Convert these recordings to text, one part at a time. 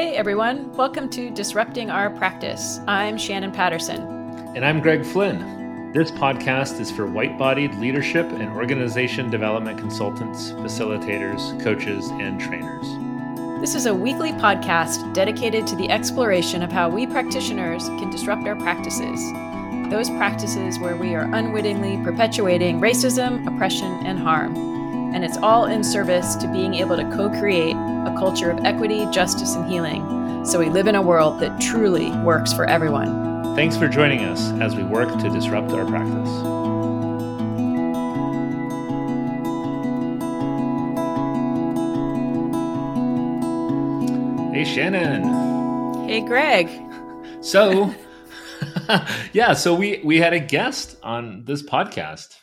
Hey everyone, welcome to Disrupting Our Practice. I'm Shannon Patterson. And I'm Greg Flynn. This podcast is for white bodied leadership and organization development consultants, facilitators, coaches, and trainers. This is a weekly podcast dedicated to the exploration of how we practitioners can disrupt our practices. Those practices where we are unwittingly perpetuating racism, oppression, and harm. And it's all in service to being able to co create a culture of equity, justice, and healing so we live in a world that truly works for everyone. Thanks for joining us as we work to disrupt our practice. Hey, Shannon. Hey, Greg. So, yeah, so we we had a guest on this podcast.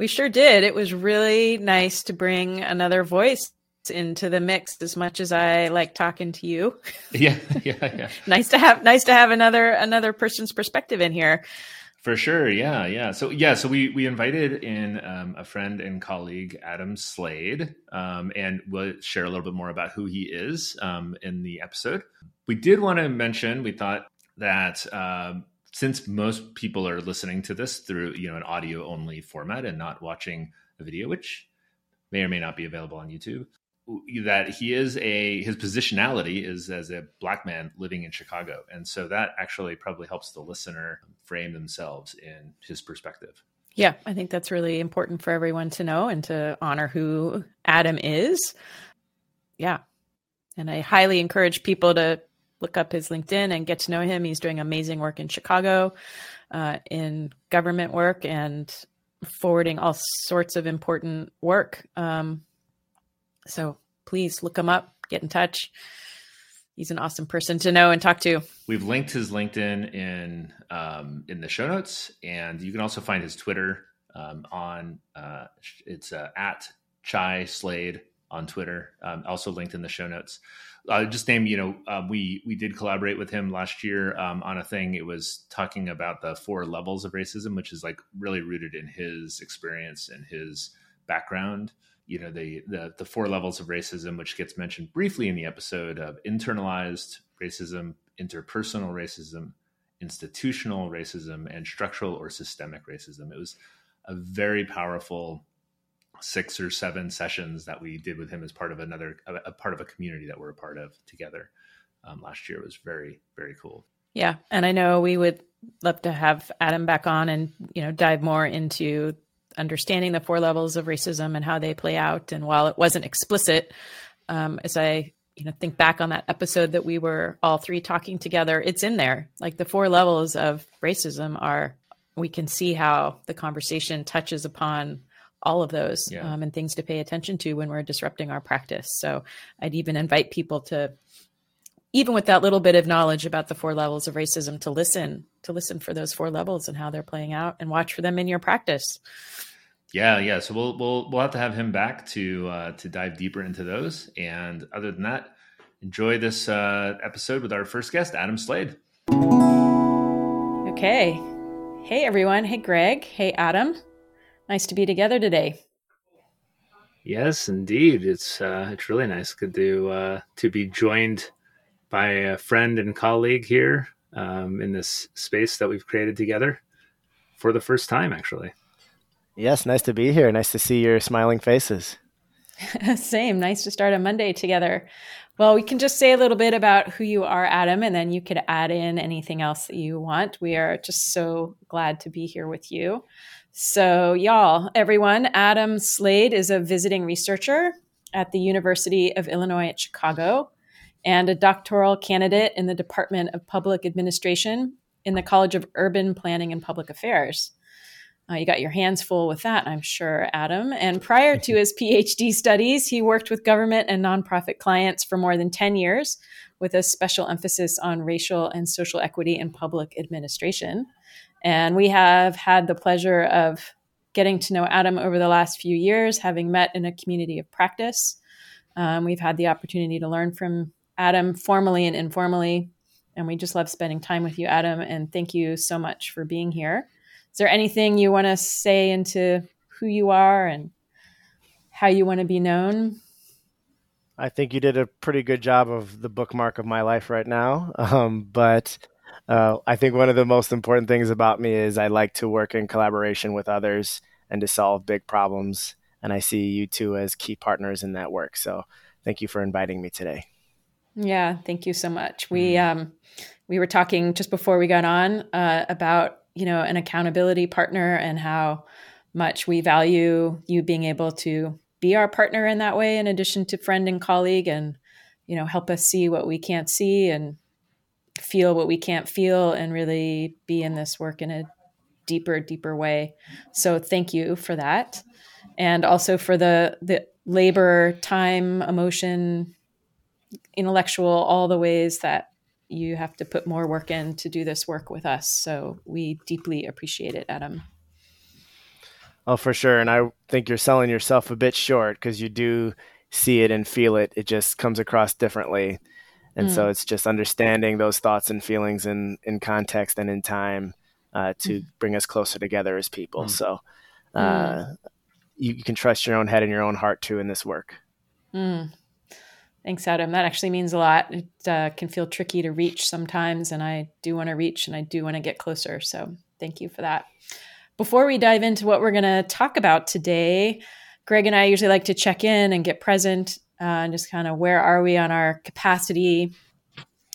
We sure did. It was really nice to bring another voice into the mix as much as I like talking to you. Yeah, yeah, yeah. nice to have nice to have another another person's perspective in here. For sure, yeah, yeah. So yeah, so we we invited in um, a friend and colleague, Adam Slade, um, and we'll share a little bit more about who he is um, in the episode. We did want to mention we thought that um, since most people are listening to this through you know an audio only format and not watching a video, which may or may not be available on YouTube, that he is a his positionality is as a black man living in Chicago, and so that actually probably helps the listener frame themselves in his perspective. Yeah, I think that's really important for everyone to know and to honor who Adam is. Yeah. And I highly encourage people to look up his LinkedIn and get to know him. He's doing amazing work in Chicago uh, in government work and forwarding all sorts of important work. Um, so please look him up, get in touch. He's an awesome person to know and talk to. We've linked his LinkedIn in um, in the show notes, and you can also find his Twitter um, on uh, it's uh, at Chi Slade on Twitter. Um, also linked in the show notes. Just name, you know, uh, we we did collaborate with him last year um, on a thing. It was talking about the four levels of racism, which is like really rooted in his experience and his background you know the, the the four levels of racism which gets mentioned briefly in the episode of internalized racism interpersonal racism institutional racism and structural or systemic racism it was a very powerful six or seven sessions that we did with him as part of another a, part of a community that we're a part of together um, last year it was very very cool yeah and i know we would love to have adam back on and you know dive more into understanding the four levels of racism and how they play out. And while it wasn't explicit, um, as I you know think back on that episode that we were all three talking together, it's in there. Like the four levels of racism are. We can see how the conversation touches upon all of those yeah. um, and things to pay attention to when we're disrupting our practice. So I'd even invite people to even with that little bit of knowledge about the four levels of racism to listen to listen for those four levels and how they're playing out and watch for them in your practice. Yeah yeah. So we'll we'll we'll have to have him back to uh, to dive deeper into those. And other than that enjoy this uh, episode with our first guest adam slade. Okay. Hey everyone. Hey greg. Hey adam nice to be together today yes indeed it's uh, it's really nice to uh, to be joined by a friend and colleague here um, in this space that we've created together for the first time, actually. Yes, nice to be here. Nice to see your smiling faces. Same. Nice to start a Monday together. Well, we can just say a little bit about who you are, Adam, and then you could add in anything else that you want. We are just so glad to be here with you. So, y'all, everyone, Adam Slade is a visiting researcher at the University of Illinois at Chicago and a doctoral candidate in the Department of Public Administration in the College of Urban Planning and Public Affairs. Uh, you got your hands full with that, I'm sure, Adam. And prior to his PhD studies, he worked with government and nonprofit clients for more than 10 years with a special emphasis on racial and social equity in public administration. And we have had the pleasure of getting to know Adam over the last few years, having met in a community of practice. Um, we've had the opportunity to learn from Adam formally and informally. And we just love spending time with you, Adam. And thank you so much for being here. Is there anything you want to say into who you are and how you want to be known? I think you did a pretty good job of the bookmark of my life right now. Um, but uh, I think one of the most important things about me is I like to work in collaboration with others and to solve big problems. And I see you two as key partners in that work. So thank you for inviting me today. Yeah, thank you so much. We mm-hmm. um, we were talking just before we got on uh, about you know an accountability partner and how much we value you being able to be our partner in that way in addition to friend and colleague and you know help us see what we can't see and feel what we can't feel and really be in this work in a deeper deeper way so thank you for that and also for the the labor time emotion intellectual all the ways that you have to put more work in to do this work with us so we deeply appreciate it adam Oh, for sure. And I think you're selling yourself a bit short because you do see it and feel it. It just comes across differently. And mm. so it's just understanding those thoughts and feelings in, in context and in time uh, to mm. bring us closer together as people. Mm. So uh, mm. you, you, can trust your own head and your own heart too in this work. Mm. Thanks, Adam. That actually means a lot. It uh, can feel tricky to reach sometimes, and I do want to reach and I do want to get closer. So thank you for that. Before we dive into what we're going to talk about today, Greg and I usually like to check in and get present uh, and just kind of where are we on our capacity.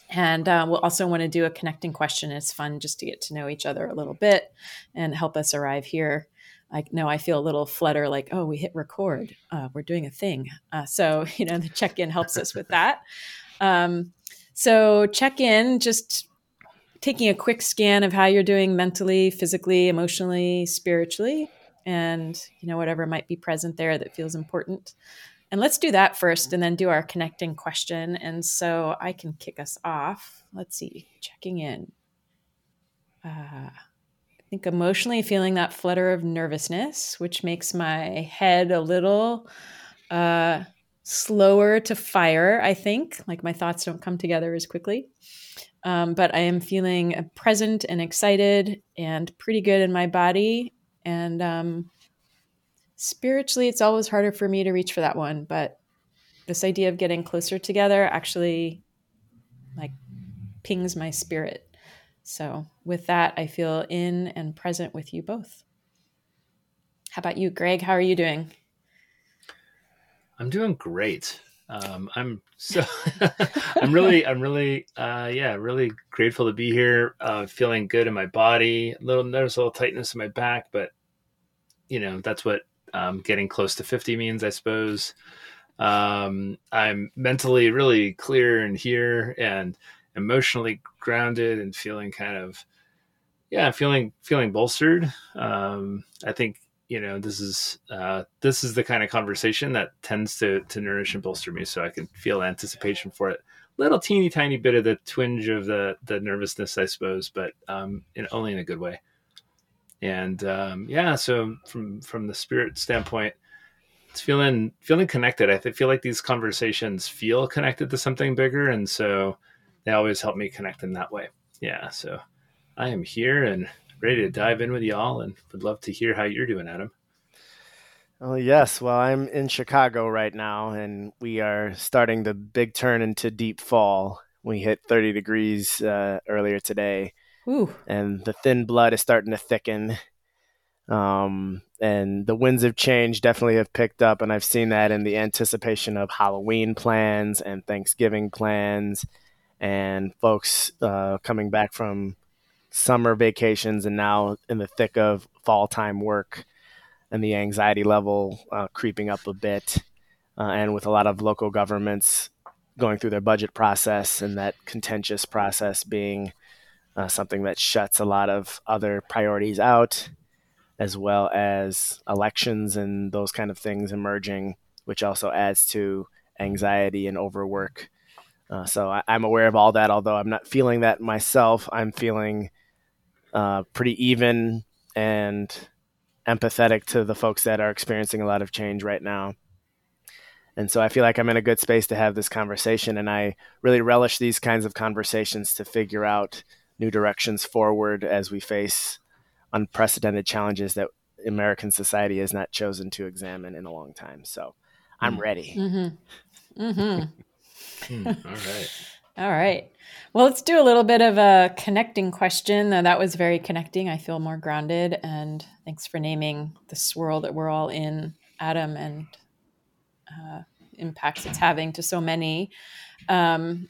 And uh, we'll also want to do a connecting question. It's fun just to get to know each other a little bit and help us arrive here. I know I feel a little flutter like, oh, we hit record. Uh, we're doing a thing. Uh, so, you know, the check in helps us with that. Um, so, check in, just taking a quick scan of how you're doing mentally, physically, emotionally, spiritually, and you know whatever might be present there that feels important. And let's do that first and then do our connecting question. And so I can kick us off. Let's see, checking in. Uh, I think emotionally feeling that flutter of nervousness, which makes my head a little uh, slower to fire, I think. Like my thoughts don't come together as quickly. Um, but I am feeling present and excited and pretty good in my body. And um, spiritually, it's always harder for me to reach for that one. But this idea of getting closer together actually like pings my spirit. So with that, I feel in and present with you both. How about you, Greg? How are you doing? I'm doing great. Um, I'm so I'm really I'm really uh, yeah really grateful to be here. Uh, feeling good in my body. A little there's a little tightness in my back, but you know that's what um, getting close to 50 means, I suppose. Um, I'm mentally really clear and here, and emotionally grounded, and feeling kind of yeah feeling feeling bolstered. Um, I think you know this is uh, this is the kind of conversation that tends to to nourish and bolster me so i can feel anticipation for it little teeny tiny bit of the twinge of the the nervousness i suppose but um in, only in a good way and um yeah so from from the spirit standpoint it's feeling feeling connected i feel like these conversations feel connected to something bigger and so they always help me connect in that way yeah so i am here and ready to dive in with y'all and would love to hear how you're doing, Adam. Oh, yes. Well, I'm in Chicago right now, and we are starting the big turn into deep fall. We hit 30 degrees uh, earlier today, Ooh. and the thin blood is starting to thicken. Um, and the winds have changed, definitely have picked up, and I've seen that in the anticipation of Halloween plans and Thanksgiving plans, and folks uh, coming back from summer vacations and now in the thick of fall time work and the anxiety level uh, creeping up a bit uh, and with a lot of local governments going through their budget process and that contentious process being uh, something that shuts a lot of other priorities out as well as elections and those kind of things emerging which also adds to anxiety and overwork uh, so I, am aware of all that although i'm not feeling that myself i'm feeling uh, pretty even and empathetic to the folks that are experiencing a lot of change right now. And so I feel like I'm in a good space to have this conversation. And I really relish these kinds of conversations to figure out new directions forward as we face unprecedented challenges that American society has not chosen to examine in a long time. So I'm mm. ready. Mm-hmm. Mm-hmm. Hmm, all right. All right. Well, let's do a little bit of a connecting question. That was very connecting. I feel more grounded. And thanks for naming the swirl that we're all in, Adam, and uh, impacts it's having to so many. Um,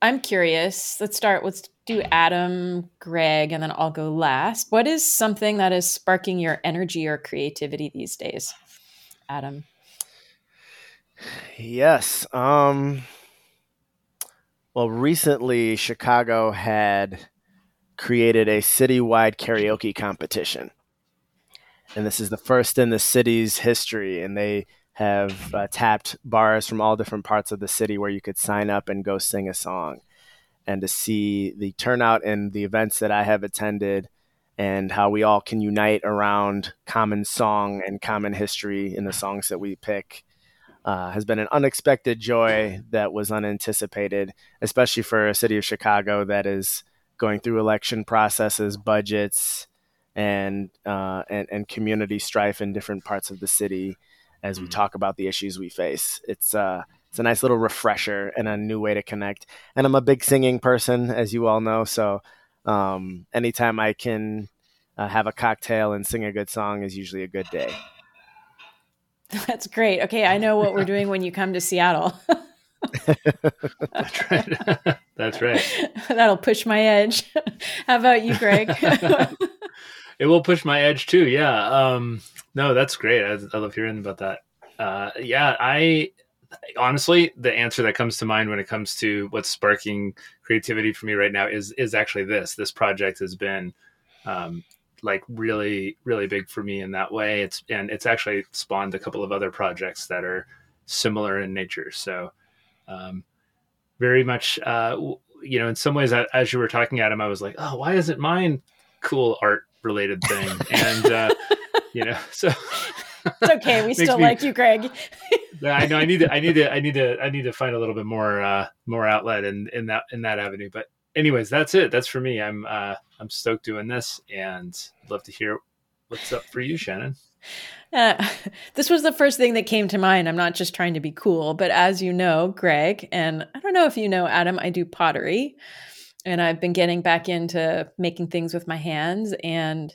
I'm curious. Let's start. Let's do Adam, Greg, and then I'll go last. What is something that is sparking your energy or creativity these days, Adam? Yes. Um, well, recently Chicago had created a citywide karaoke competition. And this is the first in the city's history. And they have uh, tapped bars from all different parts of the city where you could sign up and go sing a song. And to see the turnout in the events that I have attended and how we all can unite around common song and common history in the songs that we pick uh, has been an unexpected joy that was unanticipated, especially for a city of Chicago that is going through election processes, budgets, and uh, and, and community strife in different parts of the city as we mm-hmm. talk about the issues we face. It's uh, it's a nice little refresher and a new way to connect. And I'm a big singing person, as you all know, so um, anytime I can uh, have a cocktail and sing a good song is usually a good day. That's great. Okay, I know what we're doing when you come to Seattle. That's right. That's right. That'll push my edge. How about you, Greg? It will push my edge too. Yeah. Um, no, that's great. I, I love hearing about that. Uh, yeah, I honestly, the answer that comes to mind when it comes to what's sparking creativity for me right now is is actually this. This project has been um, like really really big for me in that way it's and it's actually spawned a couple of other projects that are similar in nature so um, very much uh, you know in some ways as you were talking him i was like oh why isn't mine cool art related thing and uh, you know so it's okay we still me, like you greg i know i need to i need to i need to i need to find a little bit more uh more outlet in in that in that avenue but anyways, that's it. That's for me. I'm uh, I'm stoked doing this, and love to hear what's up for you, Shannon. Uh, this was the first thing that came to mind. I'm not just trying to be cool, but as you know, Greg, and I don't know if you know, Adam, I do pottery, and I've been getting back into making things with my hands, and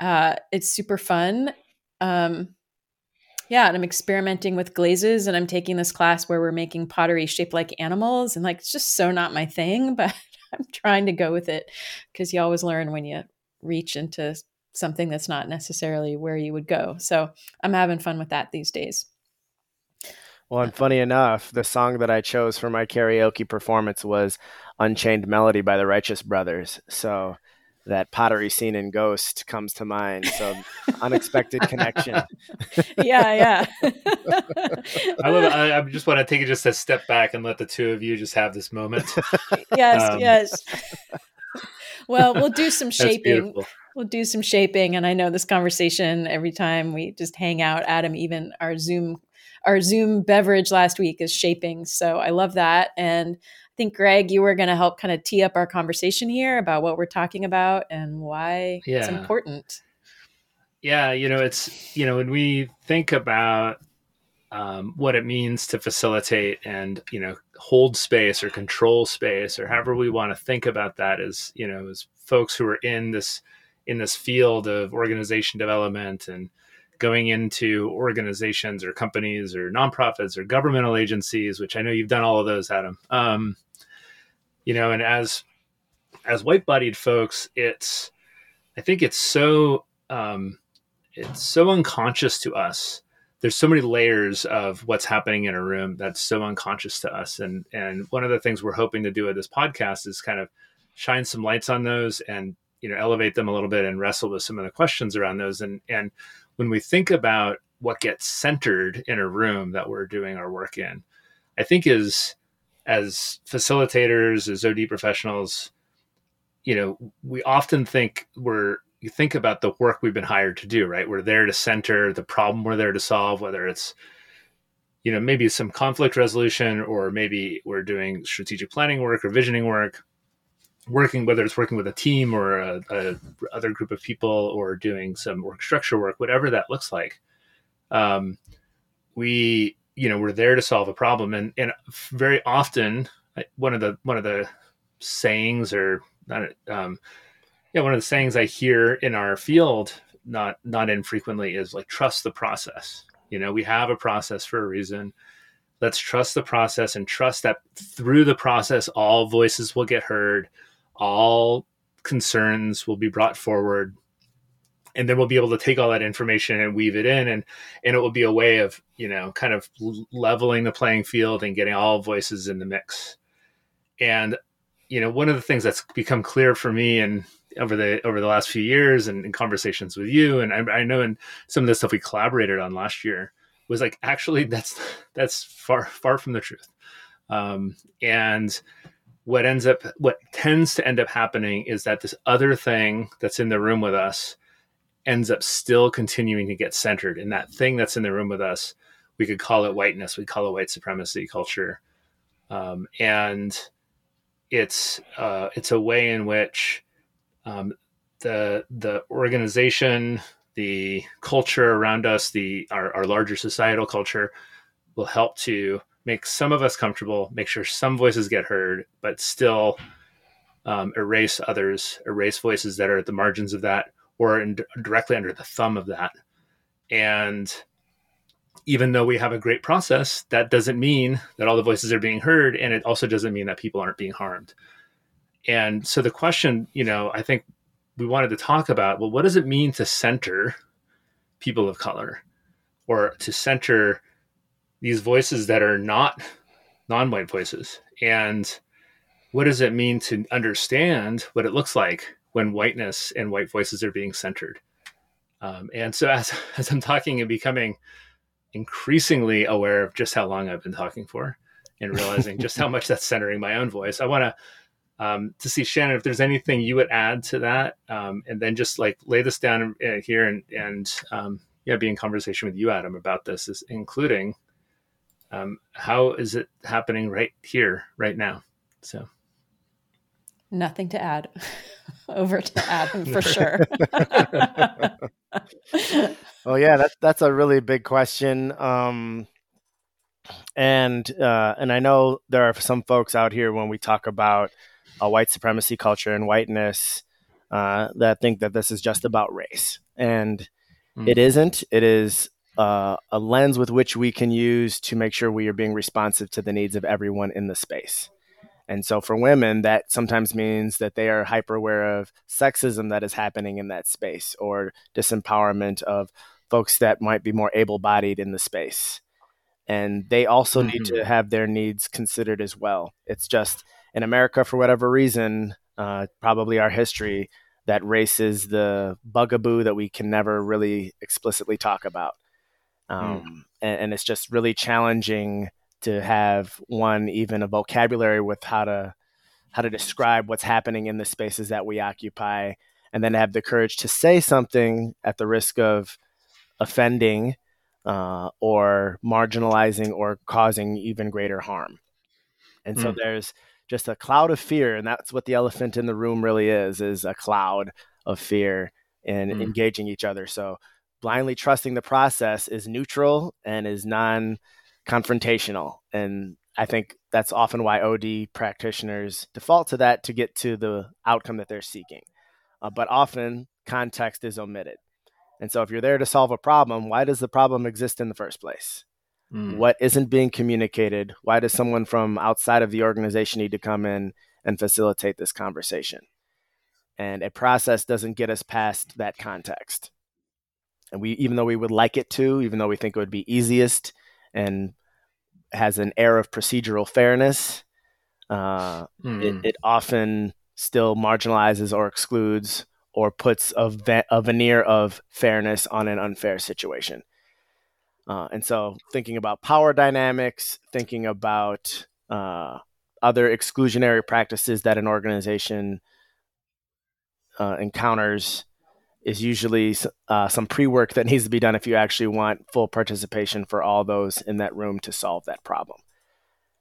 uh, it's super fun. Um, yeah, and I'm experimenting with glazes, and I'm taking this class where we're making pottery shaped like animals, and like it's just so not my thing, but I'm trying to go with it because you always learn when you reach into something that's not necessarily where you would go. So I'm having fun with that these days. Well, and funny enough, the song that I chose for my karaoke performance was Unchained Melody by the Righteous Brothers. So that pottery scene in Ghost comes to mind. So unexpected connection. yeah, yeah. I love it. I, I, just want to take it just a step back and let the two of you just have this moment. yes, um, yes. Well, we'll do some shaping. We'll do some shaping, and I know this conversation every time we just hang out. Adam, even our Zoom, our Zoom beverage last week is shaping. So I love that, and I think, Greg, you were going to help kind of tee up our conversation here about what we're talking about and why yeah. it's important. Yeah, you know, it's, you know, when we think about um, what it means to facilitate and, you know, hold space or control space or however we want to think about that as, you know, as folks who are in this, in this field of organization development and, going into organizations or companies or nonprofits or governmental agencies, which I know you've done all of those, Adam. Um, you know and as as white bodied folks it's i think it's so um it's so unconscious to us. There's so many layers of what's happening in a room that's so unconscious to us. And and one of the things we're hoping to do with this podcast is kind of shine some lights on those and you know elevate them a little bit and wrestle with some of the questions around those. And and when we think about what gets centered in a room that we're doing our work in i think is as facilitators, as OD professionals, you know, we often think we're you think about the work we've been hired to do, right? We're there to center the problem we're there to solve, whether it's you know maybe some conflict resolution or maybe we're doing strategic planning work or visioning work working whether it's working with a team or a, a other group of people or doing some work structure work whatever that looks like um, we you know we're there to solve a problem. And and very often one of the one of the sayings or um yeah one of the sayings i hear in our field not not infrequently is like trust the process. You know we have a process for a reason. Let's trust the process and trust that through the process all voices will get heard all concerns will be brought forward and then we'll be able to take all that information and weave it in and and it will be a way of you know kind of leveling the playing field and getting all voices in the mix. And you know one of the things that's become clear for me and over the over the last few years and in conversations with you and I, I know in some of the stuff we collaborated on last year was like actually that's that's far far from the truth. Um, and what ends up what tends to end up happening is that this other thing that's in the room with us ends up still continuing to get centered in that thing that's in the room with us. We could call it whiteness, we call it white supremacy culture, um, and it's uh, it's a way in which um, the the organization, the culture around us, the our, our larger societal culture, will help to make some of us comfortable, make sure some voices get heard, but still um, erase others, erase voices that are at the margins of that, or in, directly under the thumb of that. And even though we have a great process, that doesn't mean that all the voices are being heard. And it also doesn't mean that people aren't being harmed. And so the question, you know, I think we wanted to talk about well, what does it mean to center people of color or to center these voices that are not non white voices? And what does it mean to understand what it looks like when whiteness and white voices are being centered. Um, and so as, as I'm talking and becoming increasingly aware of just how long I've been talking for and realizing just how much that's centering my own voice, I want to um, to see Shannon if there's anything you would add to that, um, and then just like lay this down uh, here and and um, yeah, be in conversation with you, Adam, about this, is including um, how is it happening right here, right now. So, nothing to add. over to Adam for sure. well, yeah, that's that's a really big question. Um, and uh, and I know there are some folks out here when we talk about a white supremacy culture and whiteness uh, that think that this is just about race, and mm. it isn't. It is uh, a lens with which we can use to make sure we are being responsive to the needs of everyone in the space. And so for women, that sometimes means that they are hyper aware of sexism that is happening in that space or disempowerment of folks that might be more able bodied in the space. And they also mm-hmm. need to mm-hmm. have their needs considered as well. It's just in America, for whatever reason, uh, probably our history, that race is the bugaboo that we can never really explicitly talk about. Mm. Um, mm. and, and it's just really challenging to have one even a vocabulary with how to how to describe what's happening in the spaces that we occupy and then have the courage to say something at the risk of offending uh, or marginalizing or causing even greater harm and so mm. there's just a cloud of fear and that's what the elephant in the room really is is a cloud of fear and mm. engaging each other so blindly trusting the process is neutral and is non confrontational. And I think that's often why OD practitioners default to that to get to the outcome that they're seeking. Uh, but often context is omitted. And so if you're there to solve a problem, why does the problem exist in the first place? Mm. What isn't being communicated? Why does someone from outside of the organization need to come in and facilitate this conversation? And a process doesn't get us past that context. And we, even though we would like it to, even though we think it would be easiest, and has an air of procedural fairness. Uh, mm. it, hmm. it, often still marginalizes or excludes or puts a, a veneer of fairness on an unfair situation. Uh, and so, thinking about power dynamics, thinking about uh, other exclusionary practices that an organization uh, encounters is usually uh, some pre work that needs to be done if you actually want full participation for all those in that room to solve that problem.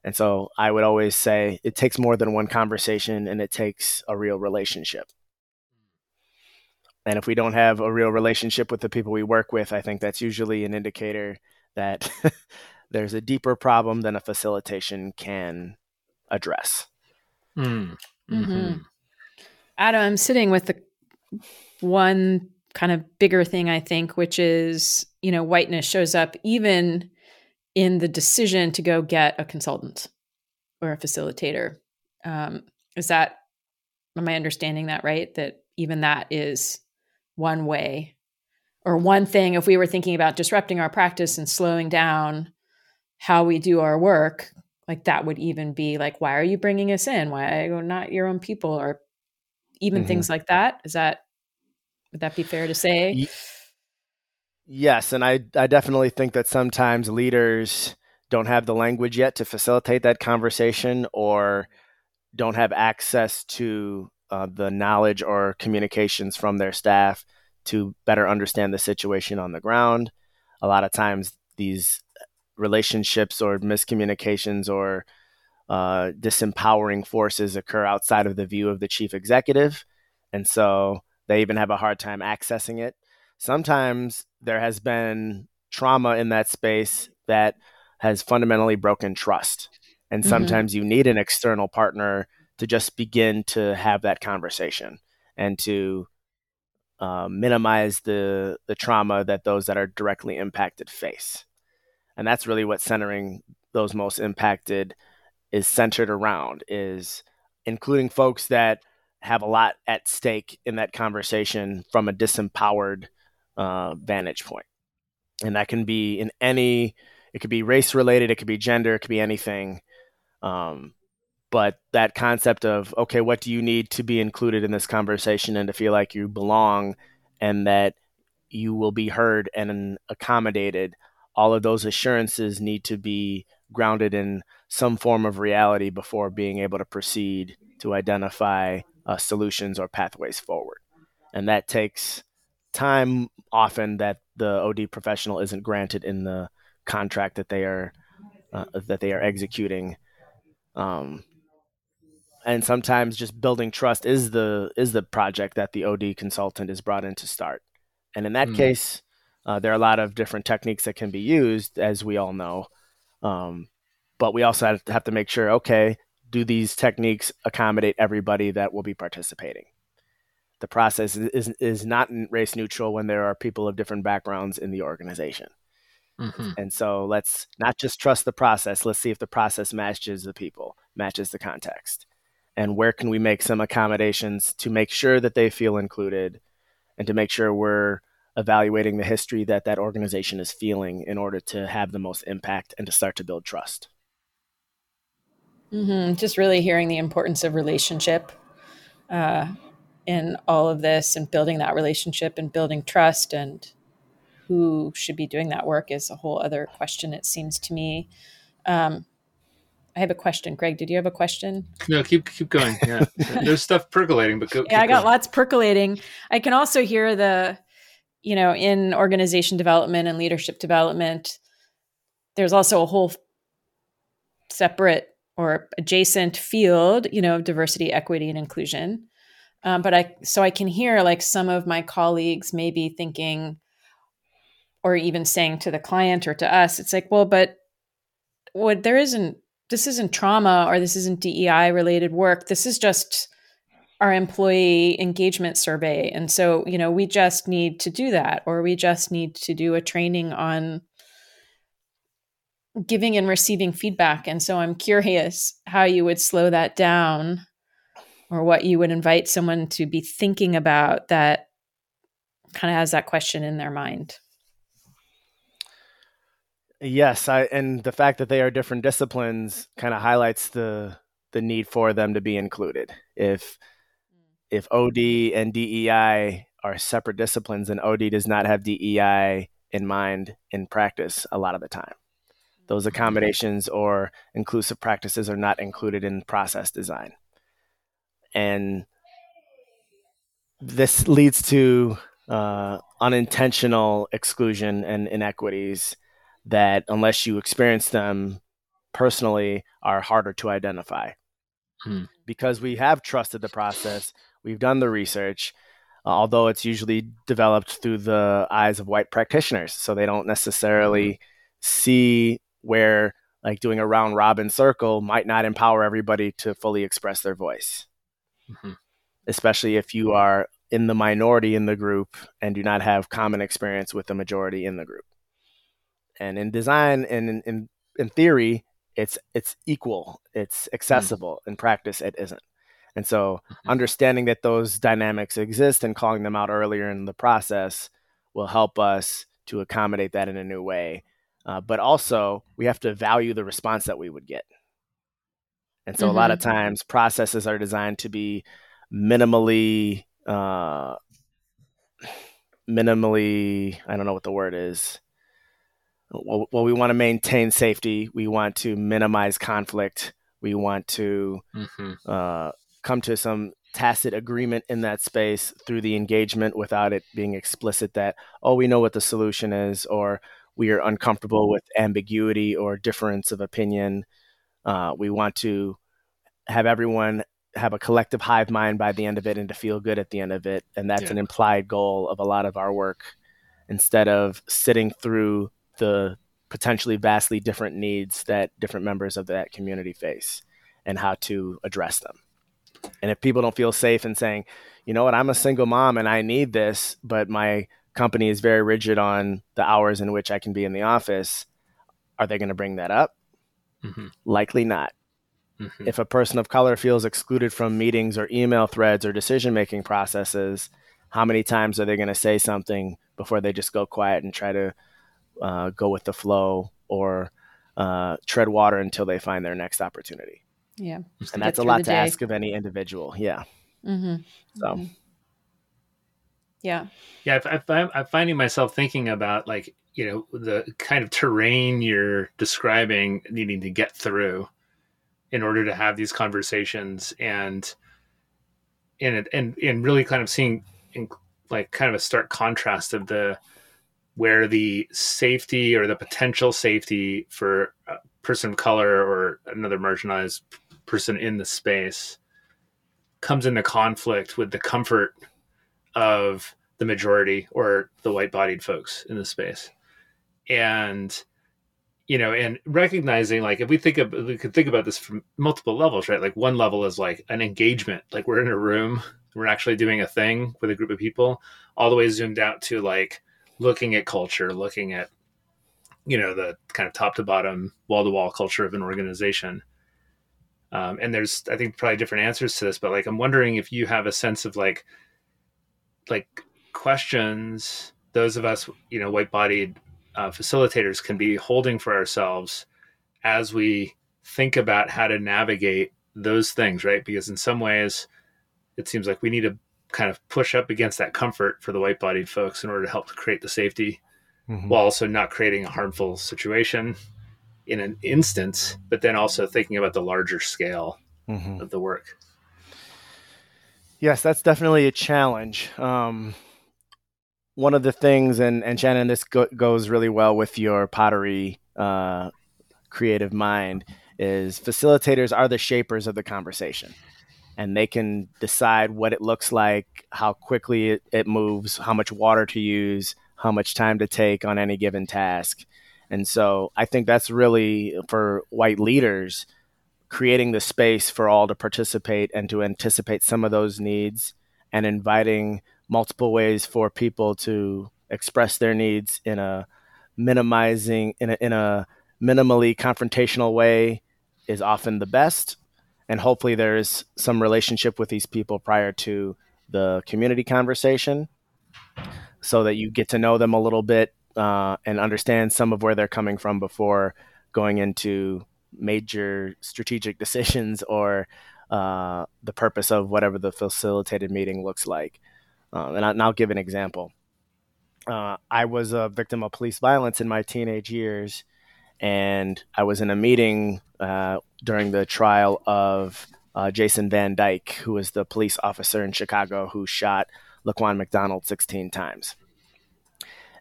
And so I would always say it takes more than one conversation and it takes a real relationship. And if we don't have a real relationship with the people we work with, I think that's usually an indicator that there's a deeper problem than a facilitation can address. Mm. Mhm. Mhm. Adam, I'm sitting with the one kind of bigger thing, I think, which is, you know, whiteness shows up even in the decision to go get a consultant or a facilitator. Um, is that, am I understanding that right? That even that is one way or one thing, if we were thinking about disrupting our practice and slowing down how we do our work, like that would even be like, why are you bringing us in? Why are not your own people? Or even Mhm. things like that. Is that would that be fair to say? Ye- Yes, and I I definitely think that sometimes leaders don't have the language yet to facilitate that conversation or don't have access to uh, the knowledge or communications from their staff to better understand the situation on the ground. A lot of times, these relationships or miscommunications or uh, disempowering forces occur outside of the view of the chief executive. And so they even have a hard time accessing it. Sometimes there has been trauma in that space that has fundamentally broken trust. And Mhm. sometimes you need an external partner to just begin to have that conversation and to uh, minimize the the trauma that those that are directly impacted face. And that's really what centering those most impacted is centered around is including folks that have a lot at stake in that conversation from a disempowered uh, vantage point. And that can be in any, it could be race related, it could be gender, it could be anything. Um, but that concept of, okay, what do you need to be included in this conversation and to feel like you belong and that you will be heard and accommodated, all of those assurances need to be grounded in some form of reality before being able to proceed to identify uh, solutions or pathways forward. And that takes time often that the OD professional isn't granted in the contract that they are uh, that they are executing. Um, and sometimes just building trust is the is the project that the OD consultant is brought in to start. And in that Mm. case, uh, there are a lot of different techniques that can be used, as we all know. Um, but we also have to, have to make sure, okay, do these techniques accommodate everybody that will be participating? The process is, is, not race neutral when there are people of different backgrounds in the organization. Mhm. And so let's not just trust the process. Let's see if the process matches the people, matches the context. And where can we make some accommodations to make sure that they feel included and to make sure we're evaluating the history that that organization is feeling in order to have the most impact and to start to build trust. Hmm Just really hearing the importance of relationship uh, in all of this and building that relationship and building trust and who should be doing that work is a whole other question, it seems to me. Um, I have a question. Greg, did you have a question? No, keep keep going. Yeah, there's stuff percolating, but go. Yeah, I got going. lots percolating. I can also hear the, you know, in organization development and leadership development, there's also a whole separate or adjacent field, you know, diversity, equity, and inclusion. Um, but I, so I can hear like some of my colleagues maybe thinking, or even saying to the client or to us, it's like, well, but what there isn't, this isn't trauma or this isn't DEI related work. This is just our employee engagement survey. And so, you know, we just need to do that, or we just need to do a training on giving and receiving feedback. And so I'm curious how you would slow that down or what you would invite someone to be thinking about that kind of has that question in their mind. Yes, I and the fact that they are different disciplines kind of highlights the the need for them to be included. If if OD and DEI are separate disciplines, and OD does not have DEI in mind in practice a lot of the time. Those accommodations or inclusive practices are not included in process design. And this leads to uh, unintentional exclusion and inequities that, unless you experience them personally, are harder to identify. Hmm. Because we have trusted the process, we've done the research, uh, although it's usually developed through the eyes of white practitioners. So they don't necessarily see where like doing a round robin circle might not empower everybody to fully express their voice. Mm-hmm. Especially if you are in the minority in the group and do not have common experience with the majority in the group. And in design and in, in, in theory, it's it's equal, it's accessible. Mm. In practice, it isn't. And so mm-hmm. understanding that those dynamics exist and calling them out earlier in the process will help us to accommodate that in a new way. Uh, but also, we have to value the response that we would get. And so, mm-hmm. a lot of mm-hmm. times, processes are designed to be minimally, uh, minimally, I don't know what the word is. Well, well, we want to maintain safety. We want to minimize conflict. We want to mm-hmm. uh, come to some tacit agreement in that space through the engagement without it being explicit that, oh, we know what the solution is, or we are uncomfortable with ambiguity or difference of opinion. Uh, we want to have everyone have a collective hive mind by the end of it and to feel good at the end of it. And that's yeah. an implied goal of a lot of our work instead of sitting through the potentially vastly different needs that different members of that community face and how to address them. And if people don't feel safe in saying, you know what, I'm a single mom and I need this, but my company is very rigid on the hours in which I can be in the office, are they going to bring that up? Mm-hmm. Likely not. Mm-hmm. If a person of color feels excluded from meetings or email threads or decision making processes, how many times are they going to say something before they just go quiet and try to uh, go with the flow or uh, tread water until they find their next opportunity? Yeah. And that's a lot to day. ask of any individual. Yeah. Mm-hmm. So. Yeah. Yeah. I, I, I'm finding myself thinking about like, you know, the kind of terrain you're describing needing to get through in order to have these conversations and, and, and, and really kind of seeing in, like kind of a stark contrast of the, where the safety or the potential safety for a person of color or another marginalized person in the space comes into conflict with the comfort of the majority or the white bodied folks in the space. And you know, and recognizing like if we think of we could think about this from multiple levels, right? Like one level is like an engagement, like we're in a room, we're actually doing a thing with a group of people, all the way zoomed out to like looking at culture, looking at you know the kind of top to bottom, wall to wall culture of an organization. Um, and there's, I think, probably different answers to this, but like, I'm wondering if you have a sense of like, like questions those of us, you know, white-bodied uh, facilitators can be holding for ourselves as we think about how to navigate those things, right? Because in some ways, it seems like we need to kind of push up against that comfort for the white-bodied folks in order to help to create the safety, mm-hmm. while also not creating a harmful situation in an instance, but then also thinking about the larger scale mm-hmm. of the work. Yes, that's definitely a challenge. Um, one of the things, and, and Shannon, this go- goes really well with your pottery uh, creative mind, is facilitators are the shapers of the conversation. And they can decide what it looks like, how quickly it, it moves, how much water to use, how much time to take on any given task. And so I think that's really for white leaders creating the space for all to participate and to anticipate some of those needs and inviting multiple ways for people to express their needs in a minimizing in a, in a minimally confrontational way is often the best. And hopefully there's some relationship with these people prior to the community conversation so that you get to know them a little bit uh, and understand some of where they're coming from before going into major strategic decisions or uh, the purpose of whatever the facilitated meeting looks like. Um, and, I, will give an example. Uh, I was a victim of police violence in my teenage years, and I was in a meeting uh, during the trial of uh, Jason Van Dyke, who was the police officer in Chicago who shot Laquan McDonald 16 times.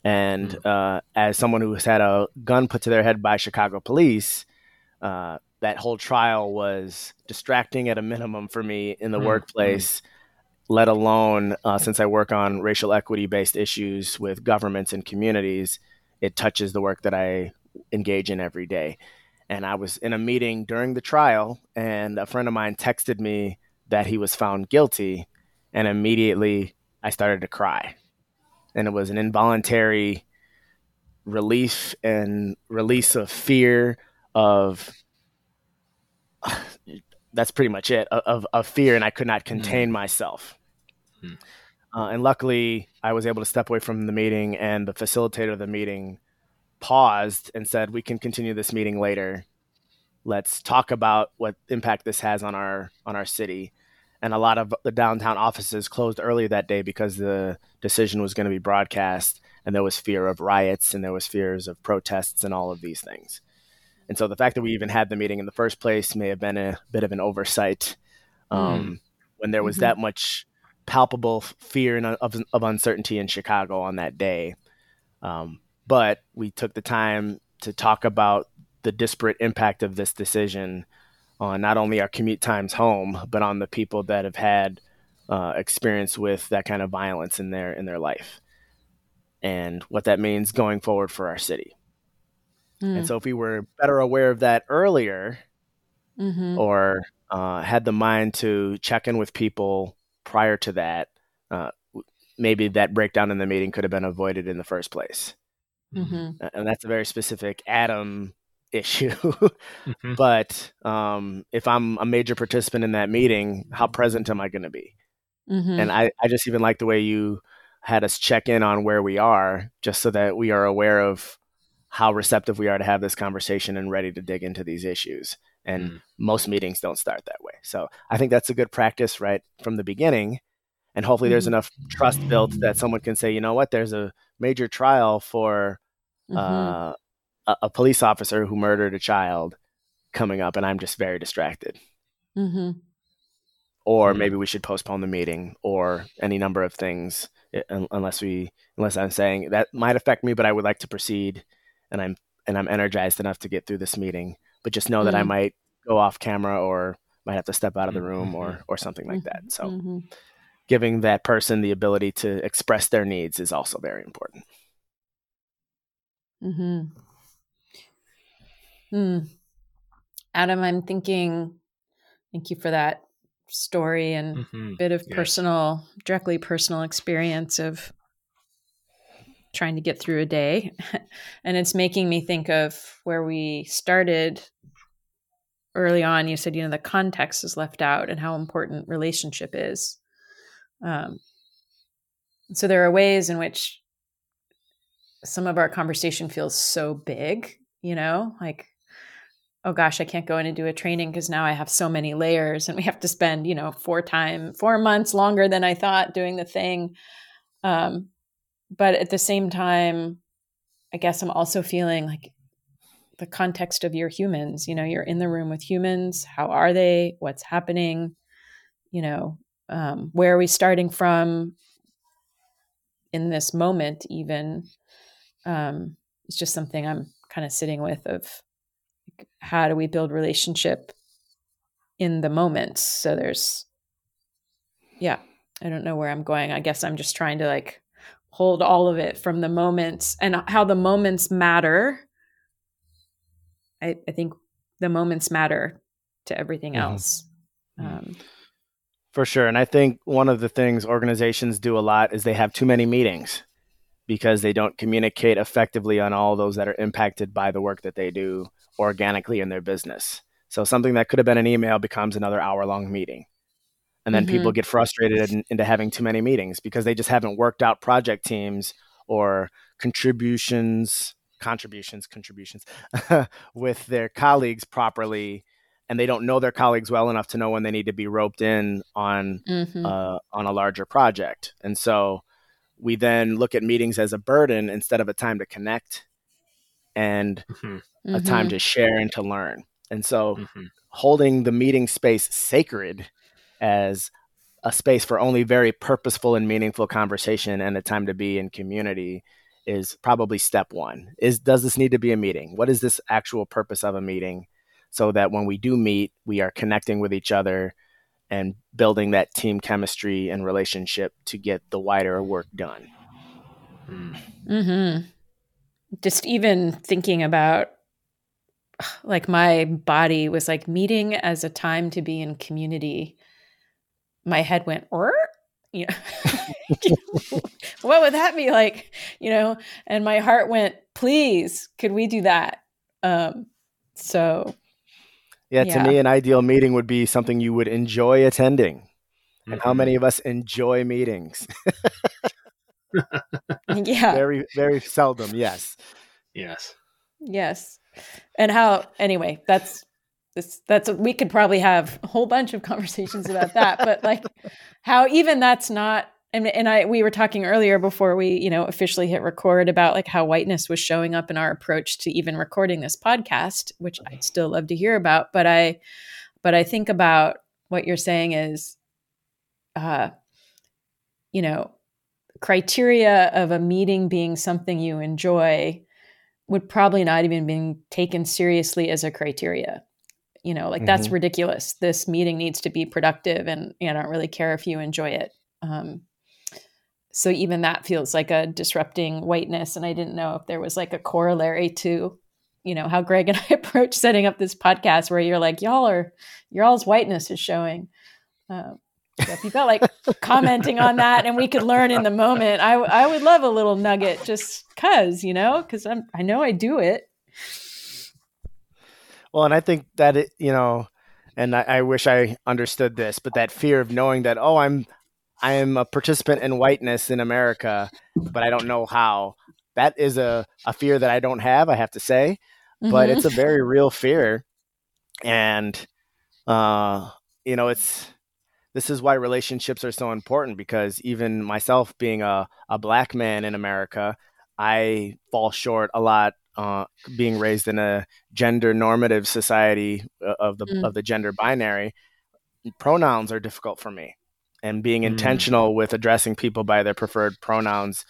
And mm. uh, as someone who has had a gun put to their head by Chicago police, uh, that whole trial was distracting at a minimum for me in the mm. workplace, let alone uh, since I work on racial equity based issues with governments and communities, it touches the work that I engage in every day. And I was in a meeting during the trial, and a friend of mine texted me that he was found guilty. And immediately I started to cry. And it was an involuntary relief and release of fear of that's pretty much it of, of fear and i could not contain mm. myself mm. Uh, and luckily i was able to step away from the meeting and the facilitator of the meeting paused and said we can continue this meeting later let's talk about what impact this has on our on our city and a lot of the downtown offices closed early that day because the decision was going to be broadcast and there was fear of riots and there was fears of protests and all of these things and so the fact that we even had the meeting in the first place may have been a bit of an oversight um, mm. when there was mm-hmm. that much palpable fear and of, of uncertainty in chicago on that day um, but we took the time to talk about the disparate impact of this decision on not only our commute times home, but on the people that have had uh, experience with that kind of violence in their in their life, and what that means going forward for our city. Mm. And so, if we were better aware of that earlier, mm-hmm. or uh, had the mind to check in with people prior to that, uh, maybe that breakdown in the meeting could have been avoided in the first place. Mm-hmm. And that's a very specific Adam issue. mm-hmm. But um, if I'm a major participant in that meeting, how present am I going to be? Mm-hmm. And I, I just even like the way you had us check in on where we are, just so that we are aware of how receptive we are to have this conversation and ready to dig into these issues. And mm. most meetings don't start that way. So I think that's a good practice right from the beginning. And hopefully there's mm-hmm. enough trust built that someone can say, you know what, there's a major trial for mm-hmm. uh, a, a, police officer who murdered a child coming up, and I'm just very distracted. Mm-hmm. Or mm-hmm. maybe we should postpone the meeting, or any number of things, unless we, unless I'm saying that might affect me, but I would like to proceed, and I'm and I'm energized enough to get through this meeting. But just know mm-hmm. that I mm-hmm. might go off camera, or might have to step out of the room, or mm-hmm. or something like that. So mm-hmm. giving that person the ability to express their needs is also very important. Hmm. Hmm. Adam, I'm thinking. Thank you for that story and mm-hmm. bit of yeah. personal, directly personal experience of trying to get through a day, and it's making me think of where we started early on. You said, you know, the context is left out and how important relationship is. Um, so there are ways in which some of our conversation feels so big, you know, like, oh gosh, I can't go in and do a training because now I have so many layers and we have to spend, you know, four time, four months longer than I thought doing the thing. Um, but at the same time, I guess I'm also feeling like the context of your humans, you know, you're in the room with humans. How are they? What's happening? You know, um, where are we starting from in this moment, even? um, it's just something I'm kind of sitting with of how do we build relationship in the moment. So there's, yeah, I don't know where I'm going. I guess I'm just trying to like hold all of it from the moments and how the moments matter. I, I think the moments matter to everything mm-hmm. else. Mm-hmm. Um, For sure. And I think one of the things organizations do a lot is they have too many meetings because they don't communicate effectively on all those that are impacted by the work that they do organically in their business. So something that could have been an email becomes another hour long meeting. And then mm-hmm. people get frustrated in, into having too many meetings because they just haven't worked out project teams or contributions, contributions, contributions with their colleagues properly. And they don't know their colleagues well enough to know when they need to be roped in on mm-hmm. uh, on a larger project. And so we then look at meetings as a burden instead of a time to connect and mm-hmm. a time mm-hmm. to share and to learn. And so mm-hmm. holding the meeting space sacred as a space for only very purposeful and meaningful conversation and a time to be in community is probably step 1. Is does this need to be a meeting? What is this actual purpose of a meeting so that when we do meet, we are connecting with each other and building that team chemistry and relationship to get the wider work done. Mm-hmm. just even thinking about like my body was like meeting as a time to be in community. My head went, or you know, what would that be like? You know, and my heart went, please, could we do that? Um, so yeah, to me, an ideal meeting would be something you would enjoy attending. Mm-hmm. And how many of us enjoy meetings? yeah. Very, very seldom. Yes. Yes. Yes. And how, anyway, that's, this, that's, we could probably have a whole bunch of conversations about that, but like how even that's not and and I we were talking earlier before we you know officially hit record about like how whiteness was showing up in our approach to even recording this podcast, which I'd still love to hear about. But I but I think about what you're saying is, uh, you know, criteria of a meeting being something you enjoy would probably not even be taken seriously as a criteria you know like mm-hmm. that's ridiculous. This meeting needs to be productive and i don't really care if you enjoy it. Um, so even that feels like a disrupting whiteness and i didn't know if there was like a corollary to you know how greg and i approach setting up this podcast where you're like y'all are y'all's whiteness is showing. Um, so if you felt like commenting on that and we could learn in the moment i i would love a little nugget just cuz you know cuz i'm i know i do it well and i think that it you know and I, I wish i understood this but that fear of knowing that oh i'm I am a participant in whiteness in America, but I don't know how. That is a, a fear that I don't have, I have to say, mm-hmm. but it's a very real fear. And, uh, you know, it's, this is why relationships are so important because even myself being a, a black man in America, I fall short a lot uh, being raised in a gender normative society uh, of the mm. of the gender binary. Pronouns are difficult for me and being mm. intentional with addressing people by their preferred pronouns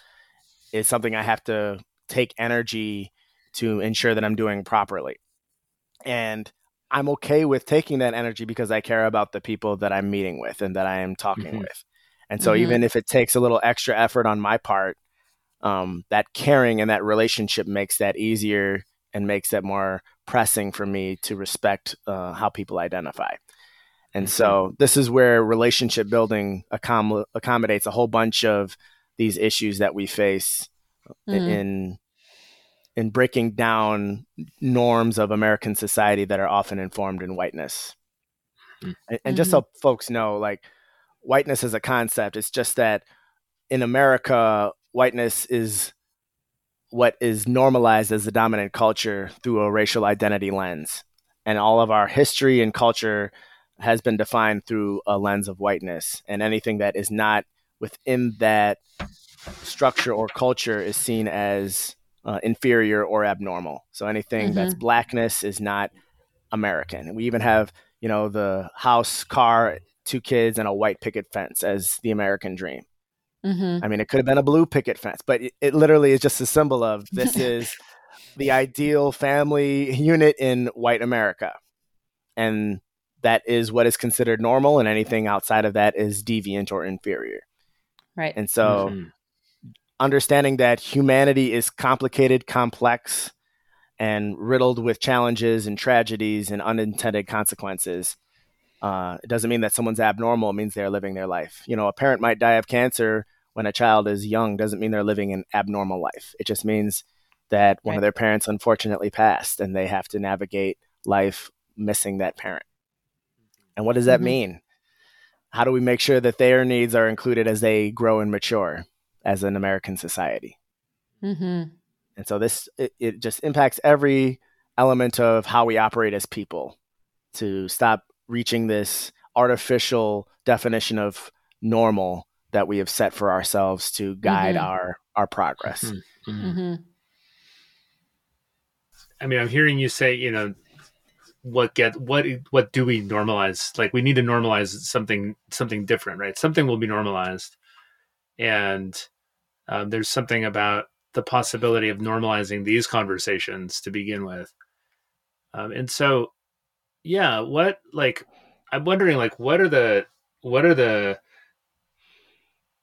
is something I have to take energy to ensure that I'm doing properly. And I'm okay with taking that energy because I care about the people that I'm meeting with and that I am talking mm-hmm. with. And so, mm-hmm. even if it takes a little extra effort on my part, um, that caring and that relationship makes that easier and makes that more pressing for me to respect uh, how people identify. And so this is where relationship building accom- accommodates a whole bunch of these issues that we face mm. in in breaking down norms of American society that are often informed in whiteness. Mm. And, and, just so mm-hmm. folks know, like whiteness is a concept, it's just that in America, whiteness is what is normalized as the dominant culture through a racial identity lens. And all of our history and culture has been defined through a lens of whiteness, and anything that is not within that structure or culture is seen as uh, inferior or abnormal. So anything mm-hmm. that's blackness is not American. We even have, you know, the house, car, two kids, and a white picket fence as the American dream. Mm-hmm. I mean, it could have been a blue picket fence, but it, it literally is just a symbol of this is the ideal family unit in white America. And that is what is considered normal, and anything outside of that is deviant or inferior. Right. And so, mm-hmm. understanding that humanity is complicated, complex, and riddled with challenges and tragedies and unintended consequences. Uh, it doesn't mean that someone's abnormal. It means they're living their life. You know, a parent might die of cancer when a child is young. Doesn't mean they're living an abnormal life. It just means that one right. of their parents unfortunately passed, and they have to navigate life missing that parent. And what does that mm-hmm. mean? How do we make sure that their needs are included as they grow and mature as an American society? Mm-hmm. And so this it, it just impacts every element of how we operate as people to stop reaching this artificial definition of normal that we have set for ourselves to guide mm-hmm. our our progress. Mm-hmm. mm-hmm. Mm-hmm. I mean, I'm hearing you say, you know, what get what what do we normalize like we need to normalize something something different right something will be normalized and um, there's something about the possibility of normalizing these conversations to begin with um, and so yeah what like i'm wondering like what are the what are the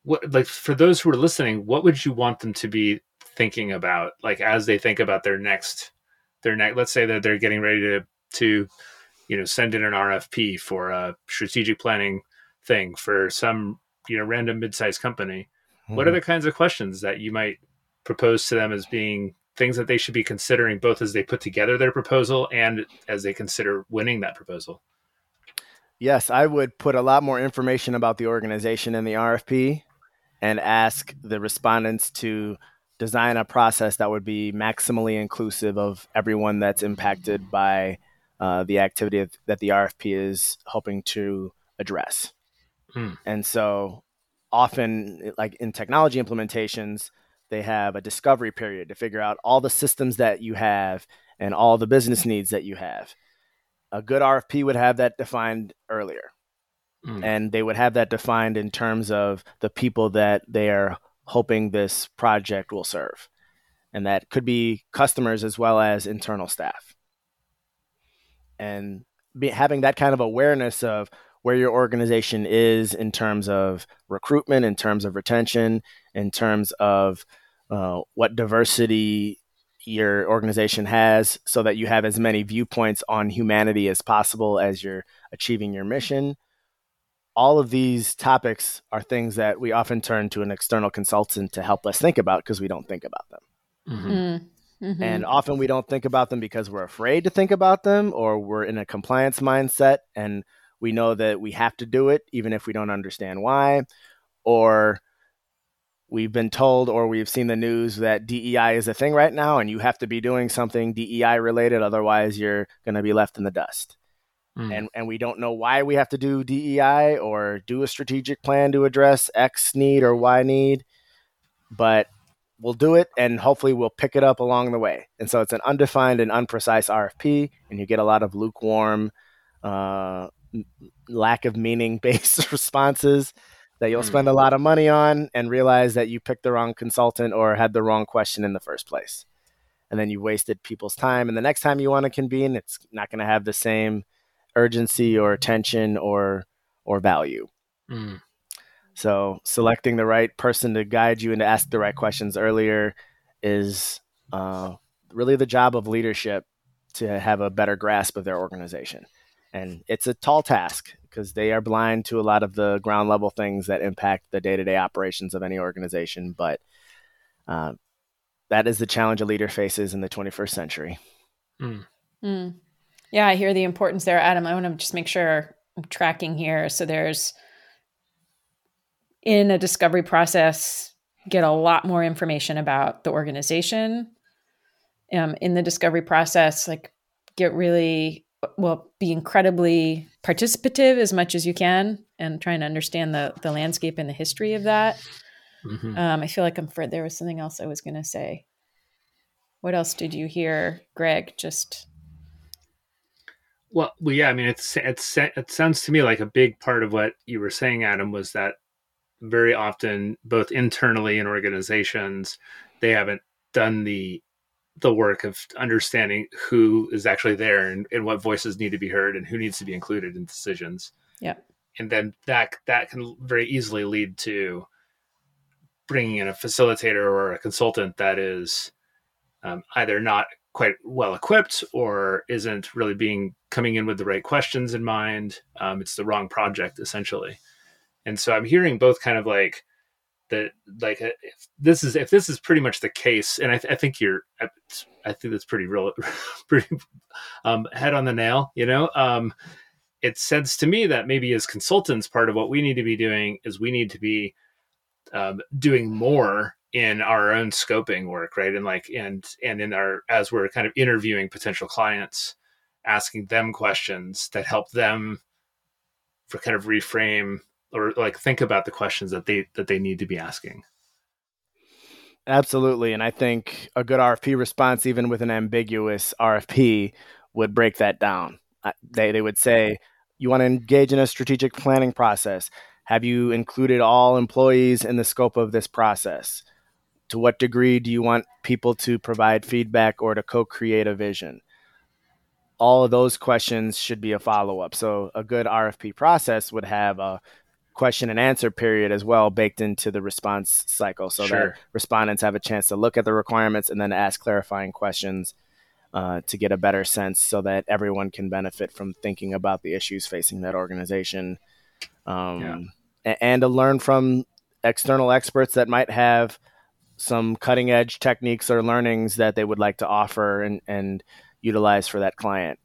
what like for those who are listening what would you want them to be thinking about like as they think about their next their next let's say that they're getting ready to to you know send in an RFP for a strategic planning thing for some you know random mid-sized company mm-hmm. what are the kinds of questions that you might propose to them as being things that they should be considering both as they put together their proposal and as they consider winning that proposal yes i would put a lot more information about the organization in the rfp and ask the respondents to design a process that would be maximally inclusive of everyone that's impacted by uh, the activity that the RFP is hoping to address. Hmm. And so often, like in technology implementations, they have a discovery period to figure out all the systems that you have and all the business needs that you have. A good RFP would have that defined earlier. Mm. And they would have that defined in terms of the people that they are hoping this project will serve. And that could be customers as well as internal staff. And be, having that kind of awareness of where your organization is in terms of recruitment, in terms of retention, in terms of uh, what diversity your organization has, so that you have as many viewpoints on humanity as possible as you're achieving your mission all of these topics are things that we often turn to an external consultant to help us think about because we don't think about them. Mm-hmm. Mm, mm-hmm. And often we don't think about them because we're afraid to think about them or we're in a compliance mindset and we know that we have to do it even if we don't understand why. Or we've been told or we've seen the news that DEI is a thing right now and you have to be doing something DEI related, otherwise, you're going to be left in the dust mm. and and we don't know why we have to do DEI or do a strategic plan to address X need or Y need, but we'll do it and hopefully we'll pick it up along the way. And so it's an undefined and unprecise RFP, and you get a lot of lukewarm, uh, lack of meaning based responses that you'll mm. spend a lot of money on and realize that you picked the wrong consultant or had the wrong question in the first place. And then you wasted people's time. And the next time you want to convene, it's not going to have the same urgency or attention or or value. Mm. So selecting the right person to guide you and to ask the right questions earlier is uh, really the job of leadership to have a better grasp of their organization. And it's a tall task because they are blind to a lot of the ground level things that impact the day to day operations of any organization. But uh, that is the challenge a leader faces in the 21st century. Mm. Mm. Yeah, I hear the importance there, Adam. I want to just make sure I'm tracking here. So there's in a discovery process, get a lot more information about the organization. Um, in the discovery process, like get really well, be incredibly participative as much as you can, and trying to understand the the landscape and the history of that. Mm-hmm. Um, I feel like I'm for there was something else I was going to say. What else did you hear, Greg? Just well, well, yeah. I mean, it's it's it sounds to me like a big part of what you were saying, Adam, was that very often, both internally in organizations, they haven't done the the work of understanding who is actually there and, and what voices need to be heard and who needs to be included in decisions. Yeah, and then that that can very easily lead to bringing in a facilitator or a consultant that is um, either not quite well equipped or isn't really being coming in with the right questions in mind. Um, it's the wrong project essentially. And so I'm hearing both kind of like that, like uh, this is, if this is pretty much the case, and I, th- I think you're, I think that's pretty real, pretty um, head on the nail, you know, um, it says to me that maybe as consultants, part of what we need to be doing is we need to be um, doing more in our own scoping work right? And like and and in our as we're kind of interviewing potential clients asking them questions that help them for kind of reframe or like think about the questions that they that they need to be asking. Absolutely and i think a good rfp response even with an ambiguous rfp would break that down. They, they would say you want to engage in a strategic planning process. Have you included all employees in the scope of this process? To what degree do you want people to provide feedback or to co-create a vision? All of those questions should be a follow-up. So a good rfp process would have a question and answer period as well baked into the response cycle so sure. that respondents have a chance to look at the requirements and then ask clarifying questions uh, to get a better sense so that everyone can benefit from thinking about the issues facing that organization um, yeah. and, to learn from external experts that might have some cutting edge techniques or learnings that they would like to offer and, and utilize for that client.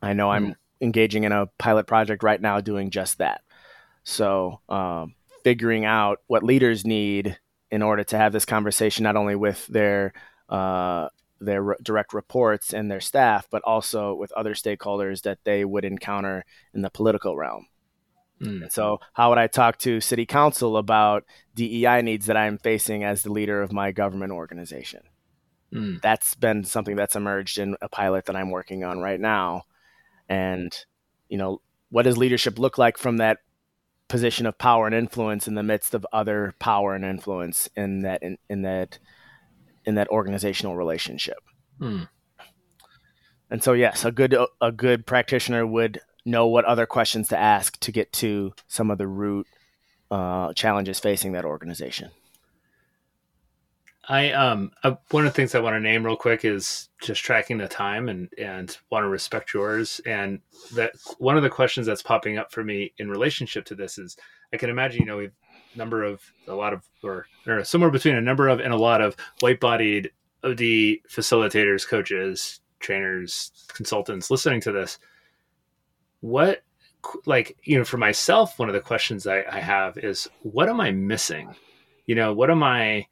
I know mm-hmm. I'm engaging in a pilot project right now doing just that. So, um, figuring out what leaders need in order to have this conversation, not only with their uh, their re- direct reports and their staff, but also with other stakeholders that they would encounter in the political realm. Mm. So, how would I talk to city council about DEI needs that I'm facing as the leader of my government organization? Mm. That's been something that's emerged in a pilot that I'm working on right now. And, you know, what does leadership look like from that position of power and influence in the midst of other power and influence in that in, in that in that organizational relationship? Mm. And so, yes, a good a good practitioner would know what other questions to ask to get to some of the root uh, challenges facing that organization. I um I, one of the things I want to name real quick is just tracking the time and and want to respect yours. And that one of the questions that's popping up for me in relationship to this is I can imagine you know we've number of a lot of or, or somewhere between a number of and a lot of white bodied OD facilitators, coaches, trainers, consultants listening to this. What like you know for myself one of the questions I, I have is what am i missing? You know what am i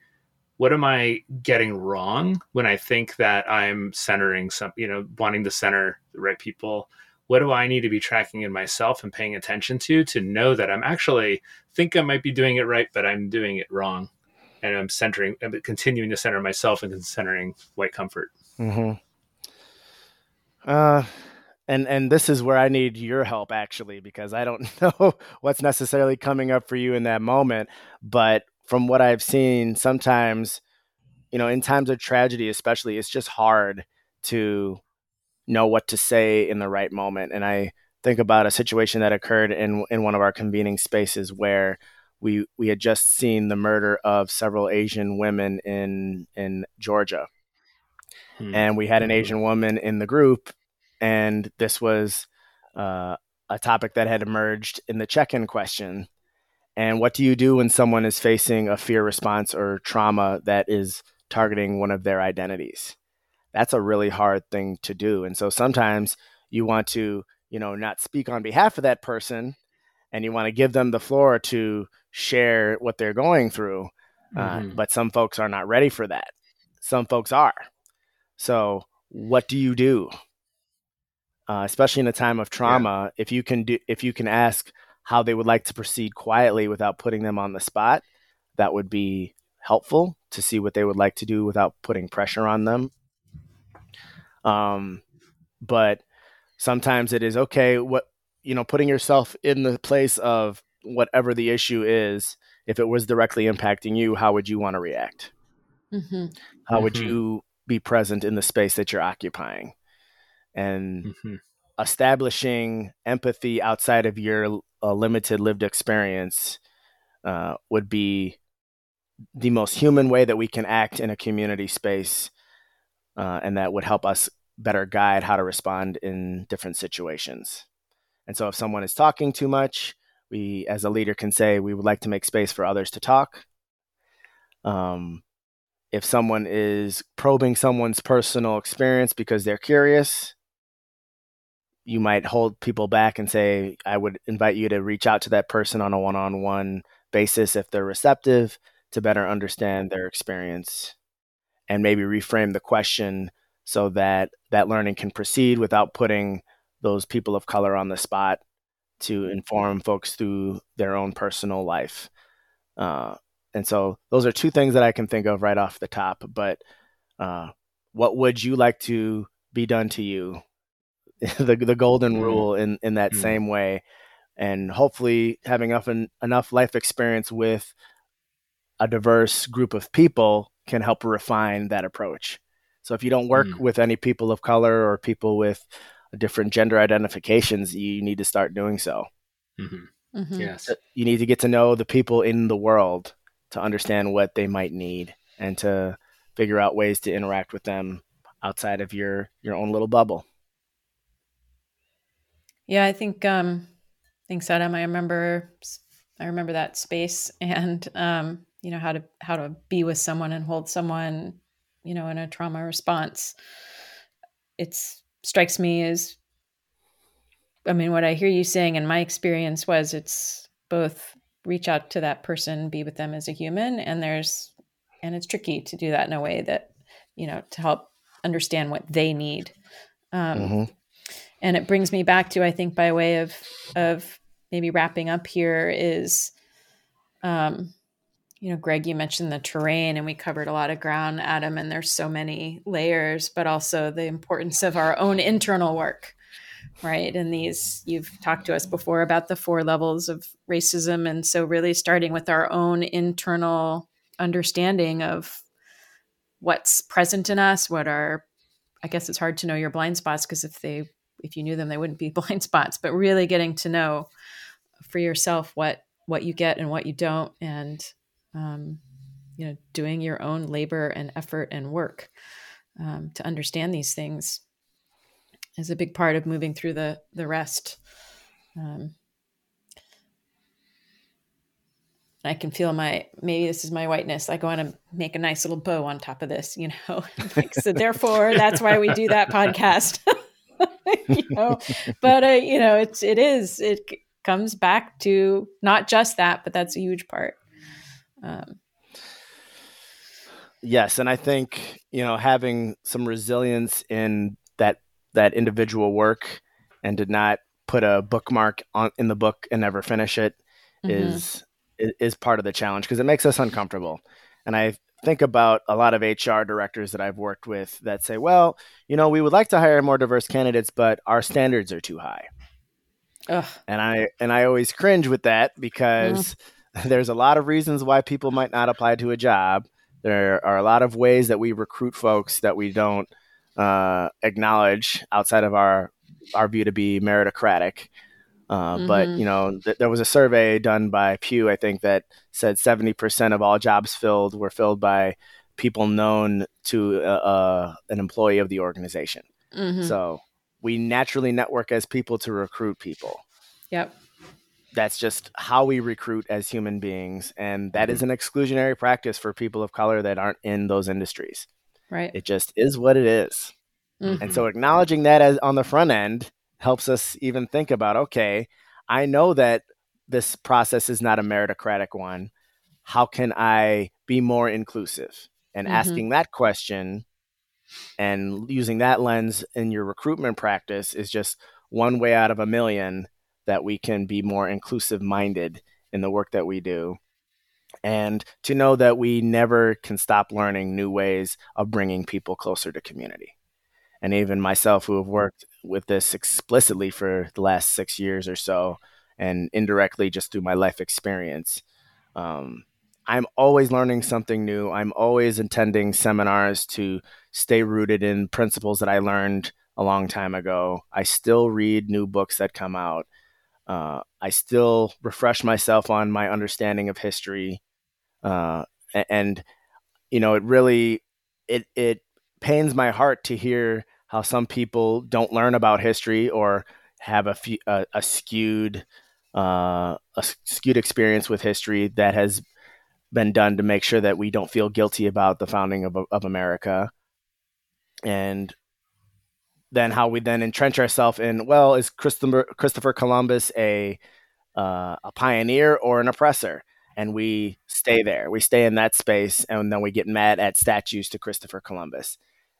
what am i getting wrong when i think that i'm centering some you know wanting to center the right people? What do i need to be tracking in myself and paying attention to to know that i'm actually think i might be doing it right but i'm doing it wrong. And i'm centering i'm continuing to center myself and centering white comfort. Mm-hmm. uh and and this is where I need your help actually because I don't know what's necessarily coming up for you in that moment, but from what I've seen, sometimes you know, in times of tragedy, especially, it's just hard to know what to say in the right moment. And I think about a situation that occurred in in one of our convening spaces where we we had just seen the murder of several Asian women in in Georgia. Hmm. And we had an Asian woman in the group and this was uh, a topic that had emerged in the check-in question. And what do you do when someone is facing a fear response or trauma that is targeting one of their identities? That's a really hard thing to do. And so sometimes you want to, you know, not speak on behalf of that person and you want to give them the floor to share what they're going through. Uh, mm-hmm. Uh, but some folks are not ready for that. Some folks are. So, what do you do? uh, especially in a time of trauma, yeah. if you can do, if you can ask how they would like to proceed quietly without putting them on the spot, that would be helpful to see what they would like to do without putting pressure on them. Um, but sometimes it is okay. What you know, putting yourself in the place of whatever the issue is. If it was directly impacting you, how would you want to react? Mm-hmm. How would mm-hmm. you be present in the space that you're occupying? and mm-hmm. establishing empathy outside of your uh, limited lived experience uh, would be the most human way that we can act in a community space, uh, and that would help us better guide how to respond in different situations. And so, if someone is talking too much, we, as a leader, can say we would like to make space for others to talk. Um, if someone is probing someone's personal experience because they're curious, you might hold people back and say, I would invite you to reach out to that person on a one on one basis if they're receptive to better understand their experience and maybe reframe the question so that that learning can proceed without putting those people of color on the spot to inform folks through their own personal life. Uh, and so those are two things that I can think of right off the top. But uh, what would you like to be done to you the the golden mm. rule in in that mm. same way, and hopefully having enough enough life experience with a diverse group of people can help refine that approach. So if you don't work mm. with any people of color or people with different gender identifications, you need to start doing so. Mm-hmm. Mm-hmm. Yes. You need to get to know the people in the world to understand what they might need and to figure out ways to interact with them outside of your your own little bubble. Yeah, I think um thanks Adam. I remember I remember that space and um you know how to how to be with someone and hold someone you know in a trauma response. It's strikes me as I mean what I hear you saying and my experience was it's both reach out to that person, be with them as a human and there's and it's tricky to do that in a way that you know to help understand what they need. Um, mm-hmm. And it brings me back to I think by way of of maybe wrapping up here is, um, you know, Greg, you mentioned the terrain, and we covered a lot of ground, Adam, and there's so many layers, but also the importance of our own internal work right? And these you've talked to us before about the four levels of racism. And so really starting with our own internal understanding of what's present in us, what are I guess it's hard to know your blind spots because if they if you knew them they wouldn't be blind spots, but really getting to know for yourself what what you get and what you don't and um, you know doing your own labor and effort and work um, to understand these things is a big part of moving through the the rest um, I can feel my maybe this is my whiteness. Like I want to make a nice little bow on top of this, you know. like, so therefore, that's why we do that podcast. you know, but uh, you know, it's it is it comes back to not just that, but that's a huge part. Um, yes, and I think you know having some resilience in that that individual work and did not put a bookmark on in the book and never finish it mm-hmm. is is part of the challenge because it makes us uncomfortable. And I think about a lot of HR directors that I've worked with that say, well, you know, we would like to hire more diverse candidates, but our standards are too high. Ugh. And I and I always cringe with that because mm. there's a lot of reasons why people might not apply to a job. There are a lot of ways that we recruit folks that we don't uh, acknowledge outside of our our view to be meritocratic. Uh, mm-hmm. But you know, th- there was a survey done by Pew, I think, that said 70% of all jobs filled were filled by people known to uh, uh, an employee of the organization. Mm-hmm. So we naturally network as people to recruit people. Yep. That's just how we recruit as human beings, and that is mm-hmm. an exclusionary practice for people of color that aren't in those industries. Right. It just is what it is. Mm-hmm. And so acknowledging that as on the front end helps us even think about okay, I know that this process is not a meritocratic one. How can I be more inclusive? And mm-hmm. asking that question and using that lens in your recruitment practice is just one way out of a million that we can be more inclusive minded in the work that we do. And to know that we never can stop learning new ways of bringing people closer to community and even myself who have worked with this explicitly for the last six years or so and indirectly just through my life experience. Um, i'm always learning something new. I'm always attending seminars to stay rooted in principles that i learned a long time ago. I still read new books that come out. Uh, i still refresh myself on my understanding of history. Uh, and you know it really it it pains my heart to hear how some people don't learn about history or have a, few, a, a skewed uh, a skewed experience with history that has been done to make sure that we don't feel guilty about the founding of, of America. And then how we then entrench ourselves in, well, is Christopher, Christopher Columbus a, uh, a pioneer or an oppressor? And we stay there. We stay in that space, and then we get mad at statues to Christopher Columbus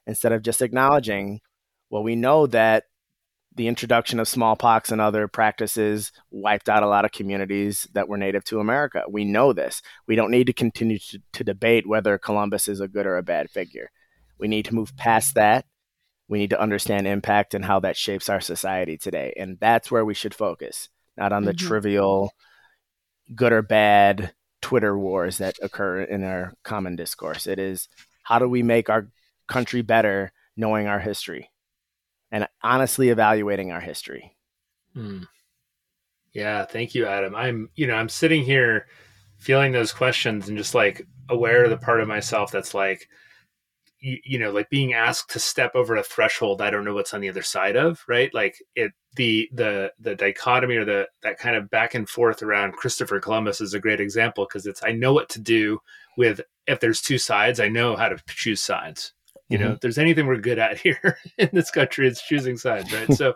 instead of just acknowledging, well, we know that the introduction of smallpox and other practices wiped out a lot of communities that were native to America. We know this. We don't need to continue to, to, debate whether Columbus is a good or a bad figure. We need to move past that. We need to understand impact and how that shapes our society today. And that's where we should focus, not on the mm-hmm. trivial good or bad Twitter wars that occur in our common discourse. It is how do we make our country better knowing our history and honestly evaluating our history. Hmm. Yeah, thank you, Adam. I'm, you know, I'm sitting here feeling those questions and just like aware of the part of myself that's like, you, you, know, like being asked to step over a threshold I don't know what's on the other side of, right? Like it, the the the dichotomy or the that kind of back and forth around Christopher Columbus is a great example because it's I know what to do with if there's two sides, I know how to choose sides. You mm-hmm. know, if there's anything we're good at here in this country, it's choosing sides, right? so,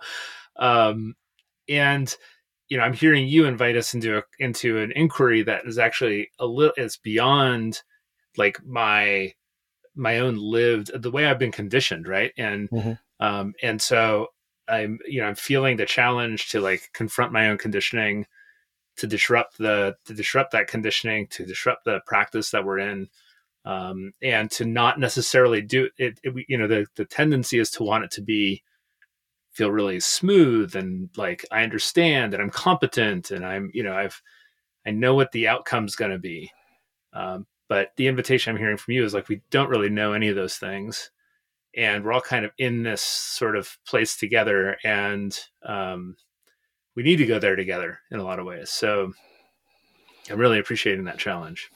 um, and you know, I'm hearing you invite us into a, into an inquiry that is actually a little it's beyond like my my own lived the way I've been conditioned, right? And mm-hmm. um and so I'm you know I'm feeling the challenge to like confront my own conditioning, to disrupt the to disrupt that conditioning, to disrupt the practice that we're in, um, and to not necessarily do it, it. You know, the the tendency is to want it to be feel really smooth and like I understand and I'm competent and I'm you know I've I know what the outcome's going to be. Um, but the invitation I'm hearing from you is like we don't really know any of those things, and we're all kind of in this sort of place together, and um, we need to go there together in a lot of ways. So I'm really appreciating that challenge.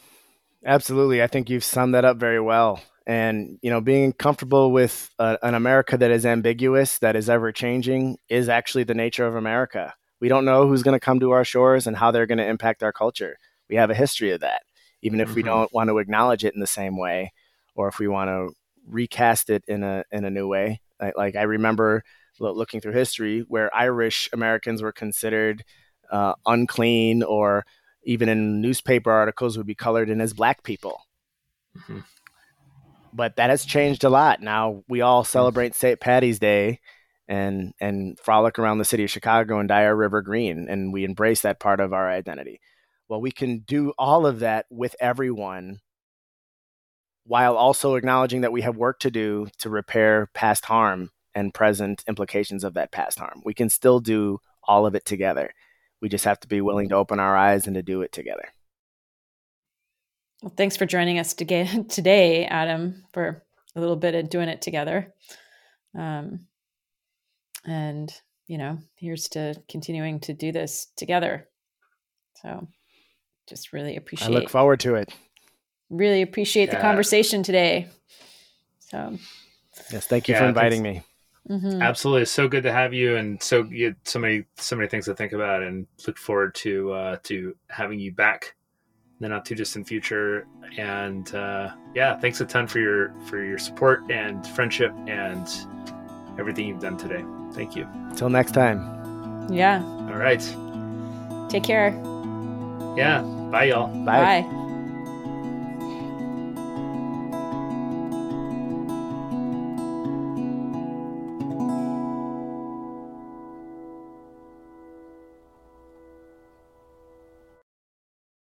Absolutely, I think you've summed that up very well. And you know being comfortable with a, an america that is ambiguous that is ever changing is actually the nature of america. We don't know who's going to come to our shores and how they're going to impact our culture. We have a history of that even if mm-hmm. we don't want to acknowledge it in the same way or if we want to recast it in a in a new way. Like, like i remember looking through history where irish americans were considered uh, unclean or even in newspaper articles would be colored in as black people mm-hmm but that has changed a lot. Now we all celebrate St. Patty's Day and and frolic around the city of Chicago and dye our river green, and we embrace that part of our identity. Well, we can do all of that with everyone while also acknowledging that we have work to do to repair past harm and present implications of that past harm. We can still do all of it together. We just have to be willing to open our eyes and to do it together. Well, thanks for joining us today, Adam, for a little bit of doing it together. Um, and, you know, here's to continuing to do this together. So just really appreciate I look forward to it. Really appreciate yeah. the conversation today. So Yes, thank you yeah, for inviting me. Mm-hmm. Absolutely, so good to have you, and so you so many so many things to think about, and look forward to uh, to having you back the not too distant future. And uh, yeah, thanks a ton for your for your support and friendship and everything you've done today. Thank you. Until next time. Yeah. All right. Take care. Yeah. Bye, y'all. Bye. Bye.